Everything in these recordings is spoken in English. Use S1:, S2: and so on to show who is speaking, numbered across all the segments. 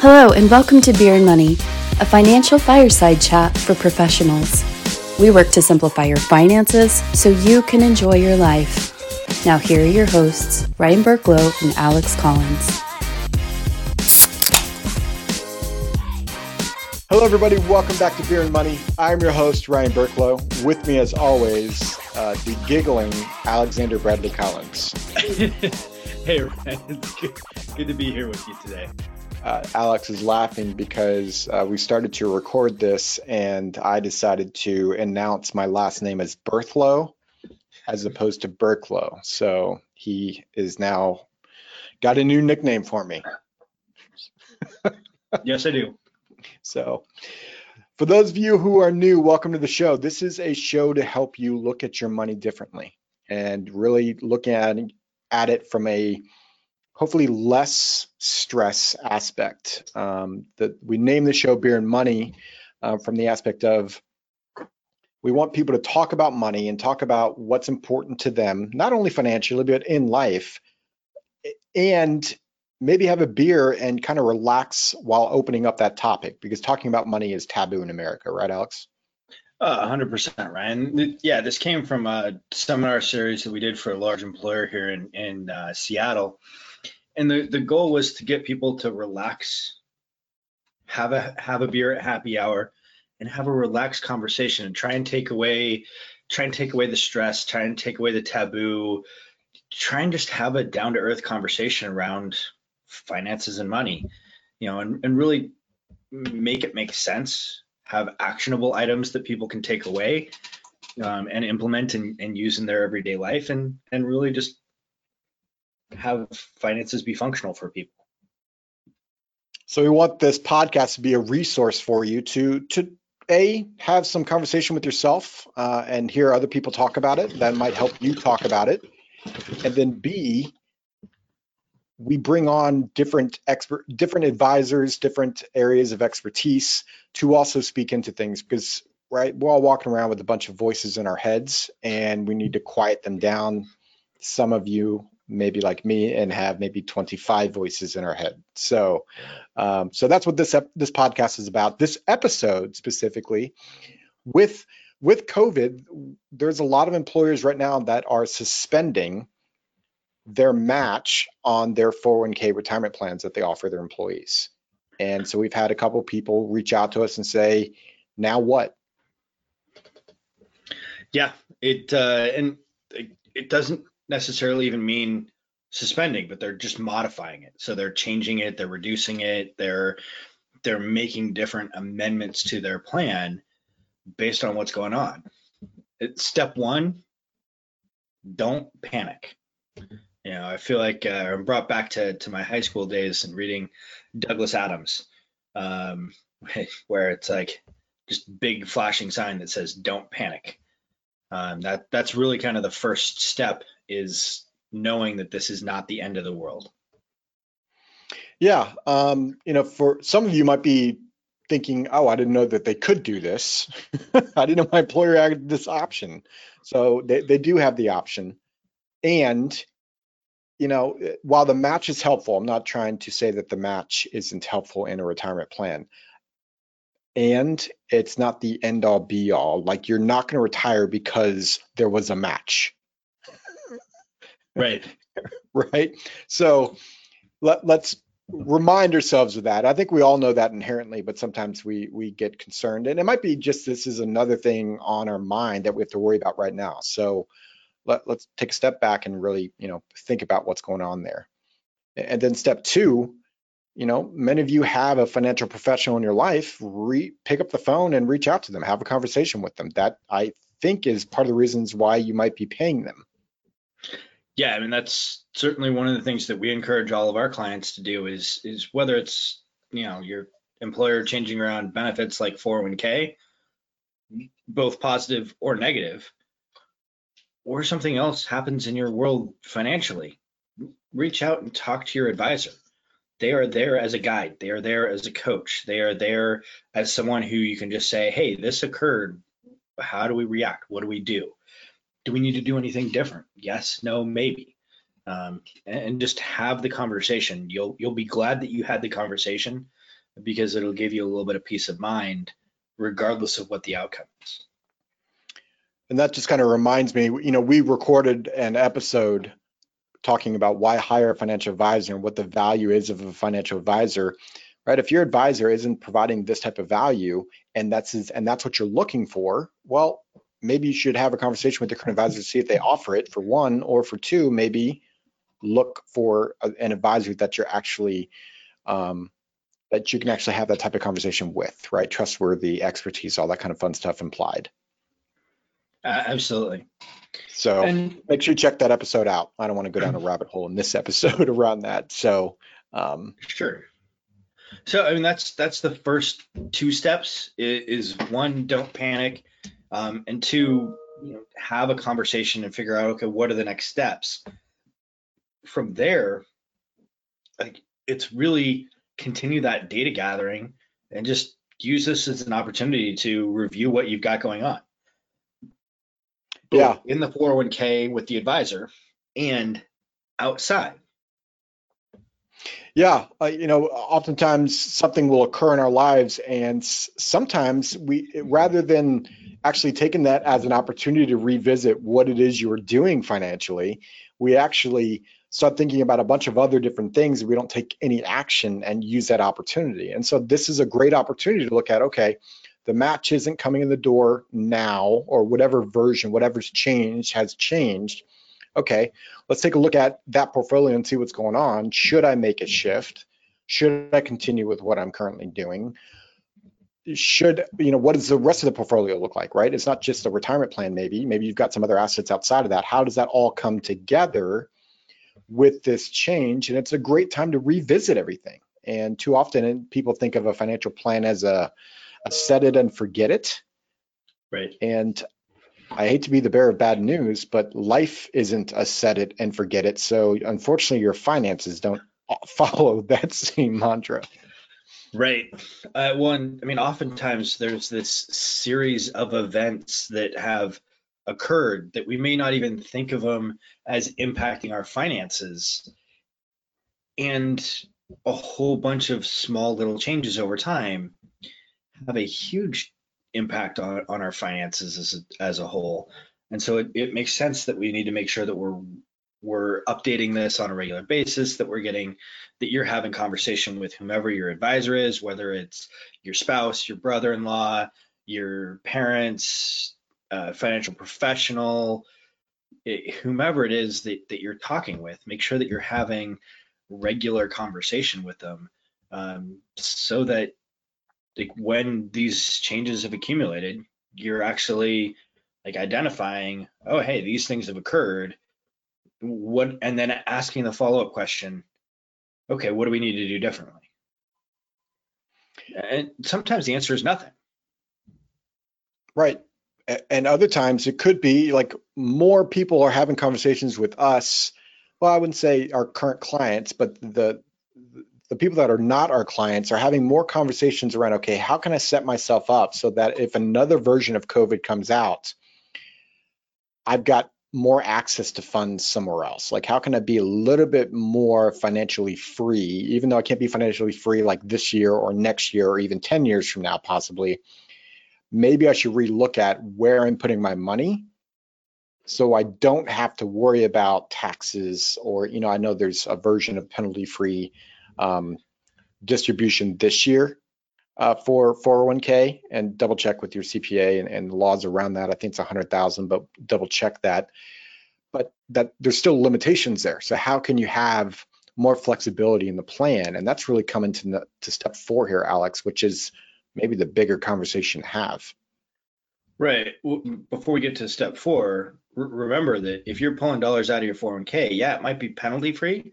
S1: Hello, and welcome to Beer and Money, a financial fireside chat for professionals. We work to simplify your finances so you can enjoy your life. Now, here are your hosts, Ryan Burklow and Alex Collins.
S2: Hello, everybody. Welcome back to Beer and Money. I'm your host, Ryan Burklow. With me, as always, uh, the giggling Alexander Bradley Collins.
S3: hey, Ryan. It's good, good to be here with you today
S2: uh, Alex is laughing because uh, we started to record this and I decided to announce my last name as Berthlow as opposed to Burklow. So he is now got a new nickname for me.
S3: yes, I do.
S2: So for those of you who are new, welcome to the show. This is a show to help you look at your money differently and really look at, at it from a hopefully less stress aspect. Um, that we name the show Beer and Money uh, from the aspect of we want people to talk about money and talk about what's important to them, not only financially, but in life, and maybe have a beer and kind of relax while opening up that topic because talking about money is taboo in America, right, Alex?
S3: Uh, 100%, Ryan. Yeah, this came from a seminar series that we did for a large employer here in, in uh, Seattle and the, the goal was to get people to relax, have a have a beer at happy hour, and have a relaxed conversation and try and take away try and take away the stress, try and take away the taboo, try and just have a down to earth conversation around finances and money, you know, and, and really make it make sense, have actionable items that people can take away um, and implement and, and use in their everyday life and and really just have finances be functional for people.
S2: So we want this podcast to be a resource for you to to a have some conversation with yourself uh, and hear other people talk about it. That might help you talk about it, and then b we bring on different expert different advisors different areas of expertise to also speak into things because right we're all walking around with a bunch of voices in our heads and we need to quiet them down some of you maybe like me and have maybe 25 voices in our head. So, um, so that's what this ep- this podcast is about. This episode specifically, with with COVID, there's a lot of employers right now that are suspending their match on their 401k retirement plans that they offer their employees. And so we've had a couple people reach out to us and say, "Now what?"
S3: Yeah, it uh, and it, it doesn't necessarily even mean suspending, but they're just modifying it. So they're changing it, they're reducing it, they're they're making different amendments to their plan based on what's going on. Step one, don't panic. You know, I feel like uh, I'm brought back to to my high school days and reading Douglas Adams, um, where it's like just big flashing sign that says "Don't panic." Um, that that's really kind of the first step is knowing that this is not the end of the world.
S2: Yeah, um, you know, for some of you might be thinking, "Oh, I didn't know that they could do this. I didn't know my employer had this option." So they they do have the option, and you know, while the match is helpful, I'm not trying to say that the match isn't helpful in a retirement plan. And it's not the end all be all. Like you're not going to retire because there was a match.
S3: Right.
S2: right. So let, let's remind ourselves of that. I think we all know that inherently, but sometimes we we get concerned, and it might be just this is another thing on our mind that we have to worry about right now. So let, let's take a step back and really you know think about what's going on there. And then step two, you know, many of you have a financial professional in your life. Re, pick up the phone and reach out to them, have a conversation with them. That I think is part of the reasons why you might be paying them.
S3: Yeah, I mean that's certainly one of the things that we encourage all of our clients to do is is whether it's you know your employer changing around benefits like 401k, both positive or negative, or something else happens in your world financially, reach out and talk to your advisor. They are there as a guide. They are there as a coach. They are there as someone who you can just say, "Hey, this occurred. How do we react? What do we do?" Do we need to do anything different? Yes, no, maybe. Um, and, just have the conversation. You'll you'll be glad that you had the conversation because it'll give you a little bit of peace of mind, regardless of what the outcome is.
S2: And that just kind of reminds me, you know, we recorded an episode talking about why hire a financial advisor and what the value is of a financial advisor, right? If your advisor isn't providing this type of value and that's and that's what you're looking for, well, maybe you should have a conversation with your current advisor to see if they offer it for one, or for two, maybe look for a, an advisor that you're actually um, that you can actually have that type of conversation with, right? Trustworthy, expertise, all that kind of fun stuff implied.
S3: Uh, absolutely.
S2: So and, make sure you check that episode out. I don't want to go down a rabbit hole in this episode around that. So um,
S3: sure. So I mean that's that's the first two steps is, is one don't panic, um, and two you know have a conversation and figure out okay what are the next steps. From there, like it's really continue that data gathering and just use this as an opportunity to review what you've got going on.
S2: Yeah.
S3: in the 401k with the advisor and outside.
S2: Yeah uh, you know oftentimes something will occur in our lives and sometimes we rather than actually taking that as an opportunity to revisit what it is you were doing financially we actually start thinking about a bunch of other different things we don't take any action and use that opportunity and so this is a great opportunity to look at okay the match isn't coming in the door now or whatever version, whatever's changed has changed. Okay, let's take a look at that portfolio and see what's going on. Should I make a shift? Should I continue with what I'm currently doing? Should, you know, what does the rest of the portfolio look like, right? It's not just a retirement plan, maybe. Maybe you've got some other assets outside of that. How does that all come together with this change? And it's a great time to revisit everything. And too often people think of a financial plan as a set it and forget it.
S3: Right.
S2: And I hate to be the bearer of bad news, but life isn't a set it and forget it. So unfortunately, your finances don't follow that same mantra.
S3: Right. Uh, one, I mean, oftentimes there's this series of events that have occurred that we may not even think of them as impacting our finances. And a whole bunch of small little changes over time have a huge impact on, on our finances as a, as a whole. And so it, it makes sense that we need to make sure that we're we're updating this on a regular basis, that we're getting that you're having conversation with whomever your advisor is, whether it's your spouse, your brother-in-law, your parents, uh, financial professional, it, whomever it is that, that you're talking with, make sure that you're having regular conversation with them um, so that like when these changes have accumulated, you're actually like identifying, oh, hey, these things have occurred. What, and then asking the follow up question, okay, what do we need to do differently? And sometimes the answer is nothing.
S2: Right. And other times it could be like more people are having conversations with us. Well, I wouldn't say our current clients, but the the people that are not our clients are having more conversations around okay how can i set myself up so that if another version of covid comes out i've got more access to funds somewhere else? Like how can i be a little bit more financially free even though i can't be financially free like this year or next year or even 10 years from now possibly? Maybe i should relook at where i'm putting my money so I don't have to worry about taxes or, you know, I know there's a version of penalty free um, distribution this year uh, for 401k and double check with your CPA and, and laws around that. I think it's 100,000, but double check that. But that there's still limitations there. So how can you have more flexibility in the plan? And that's really coming to, to step four here, Alex, which is maybe the bigger conversation to have.
S3: Right. Before we get to step four, remember that if you're pulling dollars out of your 401k, yeah, it might be penalty free,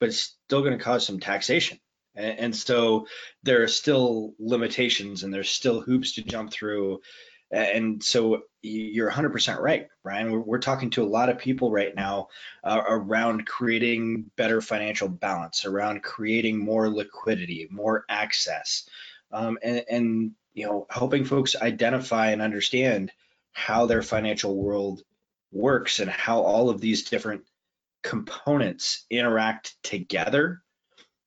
S3: but it's still going to cause some taxation. And, so there are still limitations and there's still hoops to jump through. And so you're 100% right, Brian. We're, we're talking to a lot of people right now uh, around creating better financial balance, around creating more liquidity, more access, um, and, and you know helping folks identify and understand how their financial world works and how all of these different components interact together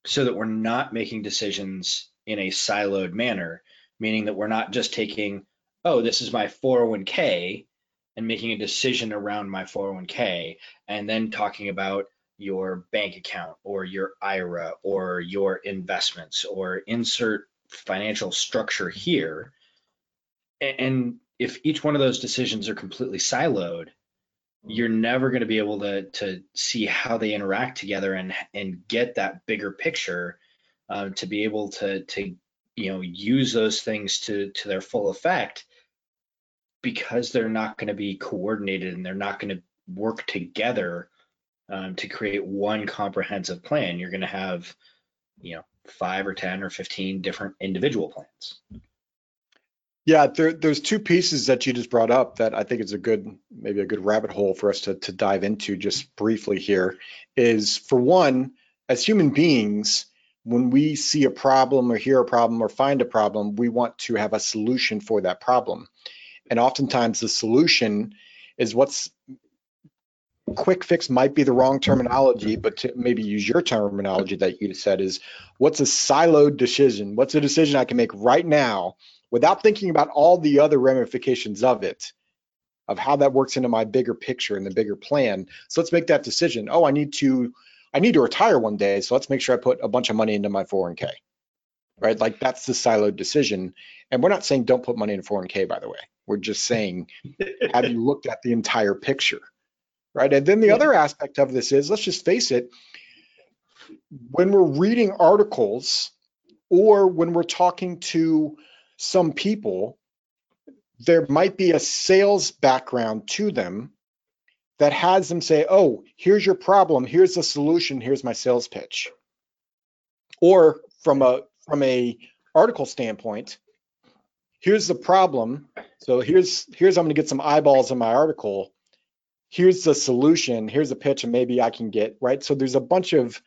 S3: so that we're not making decisions in a siloed manner, meaning that we're not just taking, oh, this is my 401k and making a decision around my 401k and then talking about your bank account or your IRA or your investments or insert financial structure here. And if each one of those decisions are completely siloed, you're never going to be able to to see how they interact together and and get that bigger picture uh, to be able to to you know use those things to to their full effect because they're not going to be coordinated and they're not going to work together um, to create one comprehensive plan. You're going to have you know five or ten or 15 different individual plans
S2: yeah, there, there's two pieces that you just brought up that I think is a good, maybe a good rabbit hole for us to, to dive into just briefly here. Is for one, as human beings, when we see a problem or hear a problem or find a problem, we want to have a solution for that problem. And oftentimes the solution is what's quick fix might be the wrong terminology, but to maybe use your terminology that you said is what's a siloed decision? What's a decision I can make right now without thinking about all the other ramifications of it, of how that works into my bigger picture and the bigger plan. So let's make that decision. Oh, I need to, I need to retire one day. So let's make sure I put a bunch of money into my 401k, right? Like that's the siloed decision. And we're not saying don't put money in a 401k, by the way. We're just saying, have you looked at the entire picture, right? And then the yeah. other aspect of this is, let's just face it, when we're reading articles or when we're talking to some people, there might be a sales background to them that has them say, oh, here's your problem, here's the solution, here's my sales pitch. Or from a from a article standpoint, here's the problem. So here's here's I'm going to get some eyeballs in my article. Here's the solution. Here's a pitch, and maybe I can get right. So there's a bunch of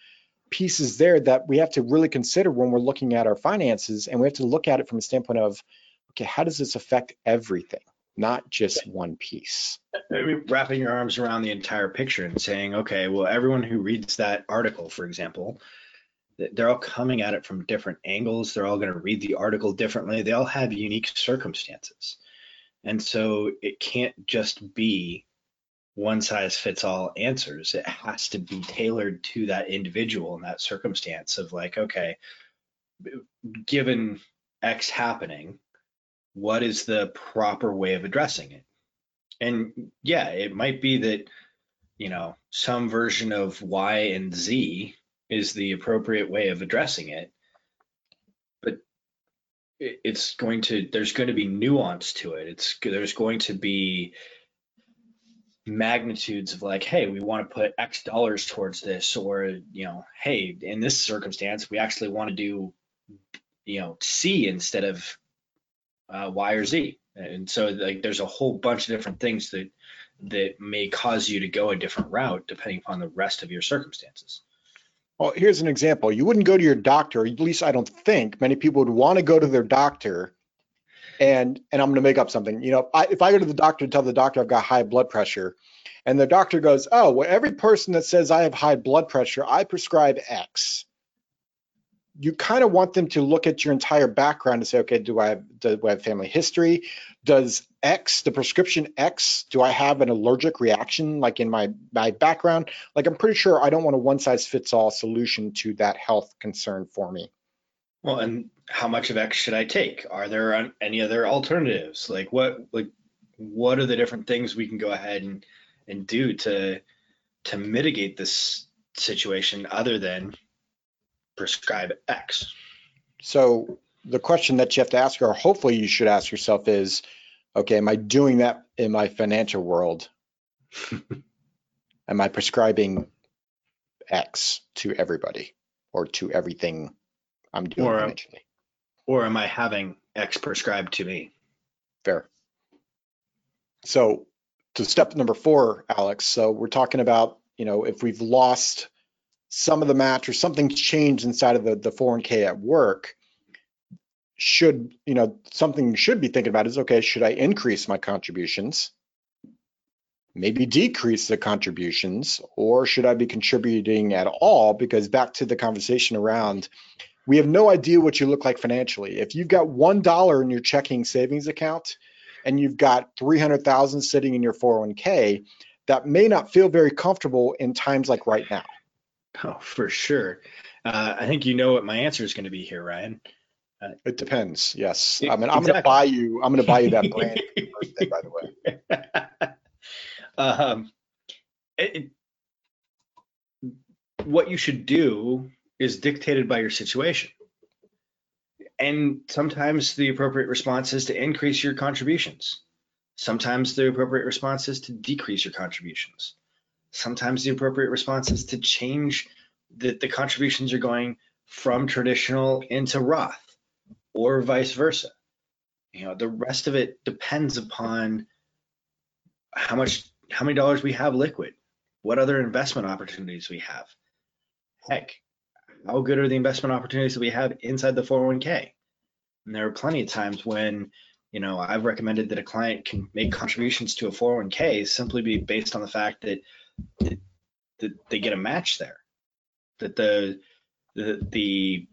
S2: pieces there that we have to really consider when we're looking at our finances and we have to look at it from a standpoint of okay how does this affect everything not just one piece?
S3: Wrapping your arms around the entire picture and saying okay well everyone who reads that article for example they're all coming at it from different angles. They're all going to read the article differently. They all have unique circumstances. And so it can't just be one size fits all answers. It has to be tailored to that individual and that circumstance of like, okay, given X happening, what is the proper way of addressing it? And yeah, it might be that, you know, some version of Y and Z is the appropriate way of addressing it. But it's going to, there's going to be nuance to it. It's, there's going to be, magnitudes of like, hey, we want to put X dollars towards this, or you know, hey, in this circumstance, we actually want to do, you know, C instead of uh, Y or Z. And so like there's a whole bunch of different things that that may cause you to go a different route depending upon the rest of your circumstances.
S2: Well, here's an example. You wouldn't go to your doctor, at least I don't think many people would want to go to their doctor and and I'm going to make up something. You know, I, if I go to the doctor and tell the doctor I've got high blood pressure, and the doctor goes, "Oh, well, every person that says I have high blood pressure, I prescribe X." You kind of want them to look at your entire background and say, "Okay, do I have do I have family history? Does X, the prescription X, do I have an allergic reaction like in my my background? Like I'm pretty sure I don't want a one size fits all solution to that health concern for me."
S3: Well, and how much of X should I take? Are there any other alternatives? Like what like what are the different things we can go ahead and and do to to mitigate this situation other than prescribe X?
S2: So the question that you have to ask, or hopefully you should ask yourself, is, okay, am I doing that in my financial world? am I prescribing X to everybody or to everything I'm doing or, eventually.
S3: Or am I having X prescribed to me?
S2: Fair. So to step number four, Alex. So we're talking about, you know, if we've lost some of the match or something's changed inside of the, the 401k at work, should, you know, something you should be thinking about is, okay, should I increase my contributions? Maybe decrease the contributions, or should I be contributing at all? Because back to the conversation around we have no idea what you look like financially. If you've got one dollar in your checking savings account and you've got 300,000 sitting in your 401k, that may not feel very comfortable in times like right now.
S3: Oh, for sure. Uh, I think you know what my answer is going to be here, Ryan.
S2: Uh, it depends. Yes. I mean, I'm going to buy you. I'm going to buy you that brand birthday, by the way.
S3: um, it, what you should do is dictated by your situation. And sometimes the appropriate response is to increase your contributions. Sometimes the appropriate response is to decrease your contributions. Sometimes the appropriate response is to change the, the contributions are going from traditional into Roth or vice versa. You know, the rest of it depends upon how much, how many dollars we have liquid, what other investment opportunities we have. Heck, how good are the investment opportunities that we have inside the 401k? And there are plenty of times when, you know, I've recommended that a client can make contributions to a 401k simply be based on the fact that, that, that they get a match there, that the, the, the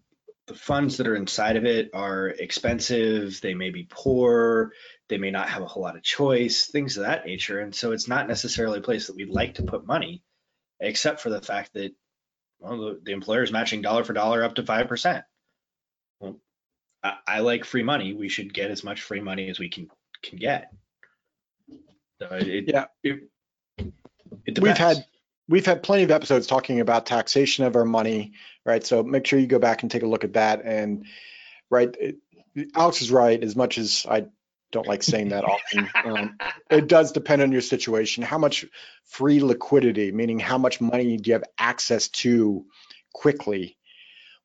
S3: the funds that are inside of it are expensive, they may be poor, they may not have a whole lot of choice, things of that nature. And so it's not necessarily a place that we'd like to put money, except for the fact that well, the, the employer is matching dollar for dollar up to 5%. Well, I, I, like free money. We should get as much free money as we can can get.
S2: So it, yeah. It, it We've had we've had plenty of episodes talking about taxation of our money, right? So make sure you go back and take a look at that. And right, it, Alex is right. As much as I don't like saying that often, um, it does depend on your situation. How much free liquidity, meaning how much money do you have access to quickly?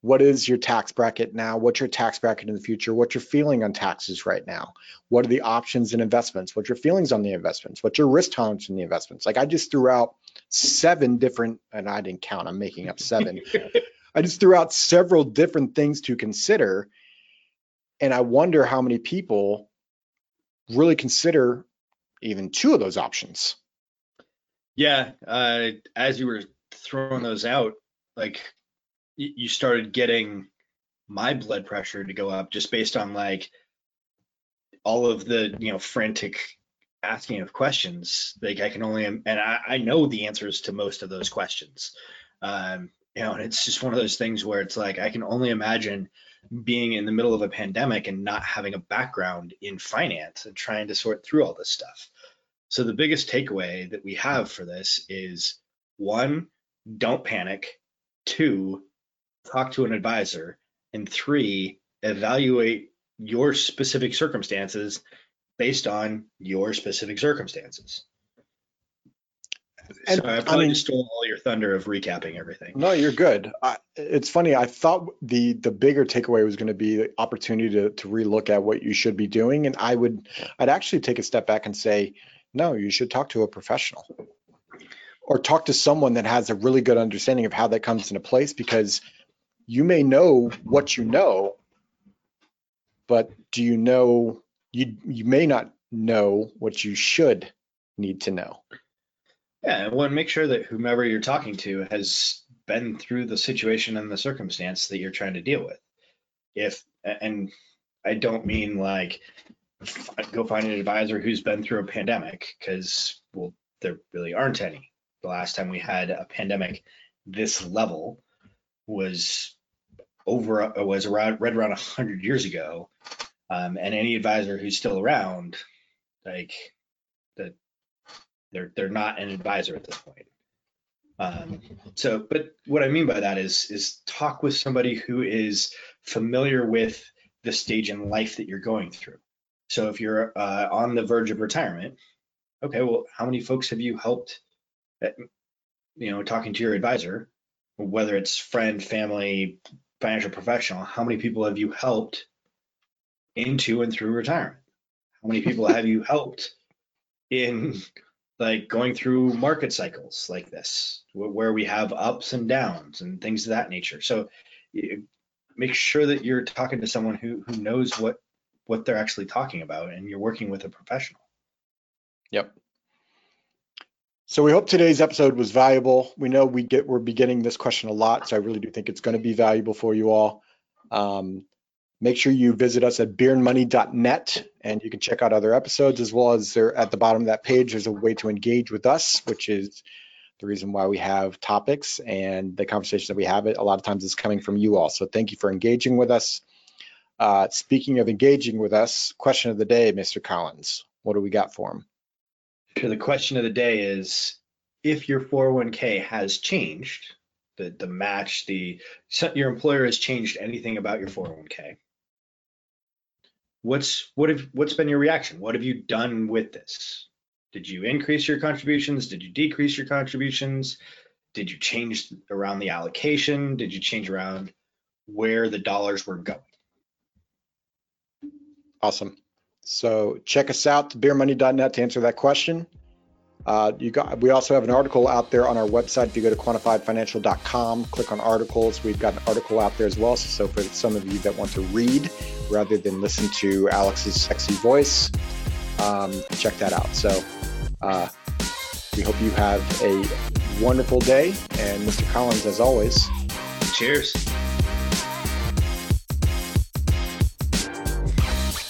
S2: What is your tax bracket now? What's your tax bracket in the future? What's your feeling on taxes right now? What are the options in investments? What's your feelings on the investments? What's your risk tolerance in the investments? Like I just threw out seven different, and I didn't count, I'm making up seven. I just threw out several different things to consider. And I wonder how many people really consider even two of those options.
S3: Yeah. Uh, as you were throwing those out, like you started getting my blood pressure to go up just based on like all of the, you know, frantic asking of questions. Like I can only, and I, I know the answers to most of those questions. Um, you know, and it's just one of those things where it's like I can only imagine being in the middle of a pandemic and not having a background in finance and trying to sort through all this stuff. So the biggest takeaway that we have for this is one, don't panic. Two, talk to an advisor. And three, evaluate your specific circumstances based on your specific circumstances. And, so I probably I mean, stole all your thunder of recapping everything.
S2: No, you're good. I, it's funny. I thought the the bigger takeaway was going to be the opportunity to to relook at what you should be doing, and I would I'd actually take a step back and say, no, you should talk to a professional, or talk to someone that has a really good understanding of how that comes into place, because you may know what you know, but do you know you you may not know what you should need to know.
S3: Yeah, and one make sure that whomever you're talking to has been through the situation and the circumstance that you're trying to deal with. If and I don't mean like go find an advisor who's been through a pandemic because well there really aren't any. The last time we had a pandemic this level was over was around right around 100 years ago um, and any advisor who's still around, like that, they're they're not an advisor at this point. Um, so, but what I mean by that is is talk with somebody who is familiar with the stage in life that you're going through. So if you're uh, on the verge of retirement, okay, well, how many folks have you helped? At, you know, talking to your advisor, whether it's friend, family, financial professional, how many people have you helped into and through retirement? How many people have you helped in like going through market cycles like this, where we have ups and downs and things of that nature? So make sure that you're talking to someone who who knows what what they're actually talking about, and you're working with a professional.
S2: Yep. So we hope today's episode was valuable. We know we get we're beginning this question a lot, so I really do think it's going to be valuable for you all. Um, make sure you visit us at beerandmoney.net and you can check out other episodes as well as there at the bottom of that page. There's a way to engage with us, which is the reason why we have topics and the conversations that we have. It a lot of times is coming from you all. So thank you for engaging with us. Uh, speaking of engaging with us, question of the day, Mr. Collins. What do we got for him?
S3: The question of the day is if your 401k has changed, the the match, the your employer has changed anything about your 401k. What's what have what's been your reaction? What have you done with this? Did you increase your contributions? Did you decrease your contributions? Did you change around the allocation? Did you change around where the dollars were going?
S2: Awesome. So check us out, beermoney.net to answer that question. Uh, you got, we also have an article out there on our website. If you go to quantifiedfinancial.com, click on articles. We've got an article out there as well. So, for some of you that want to read rather than listen to Alex's sexy voice, um, check that out. So, uh, we hope you have a wonderful day. And Mr. Collins, as always,
S3: cheers.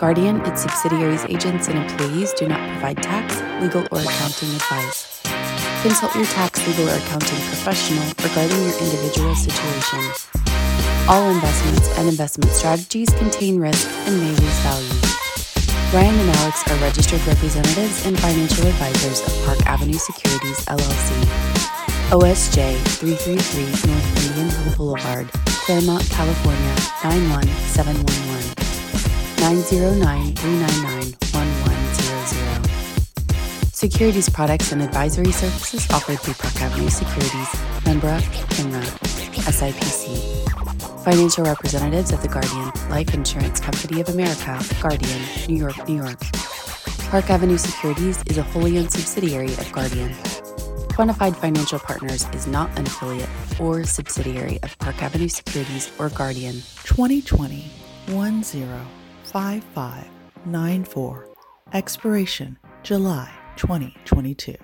S1: Guardian, its subsidiaries, agents, and employees do not provide tax, legal, or accounting advice. Consult your tax, legal, or accounting professional regarding your individual situation. All investments and investment strategies contain risk and may lose value. Ryan and Alex are registered representatives and financial advisors of Park Avenue Securities LLC. OSJ 333 North Indian Hill Boulevard, Claremont, California 91711. 909-399-1100. Securities products and advisory services offered through Park Avenue Securities, Membra, FINRA, SIPC. Financial representatives of the Guardian Life Insurance Company of America, Guardian, New York, New York. Park Avenue Securities is a wholly owned subsidiary of Guardian. Quantified Financial Partners is not an affiliate or subsidiary of Park Avenue Securities or Guardian.
S4: 2020 10 5594. Expiration July 2022.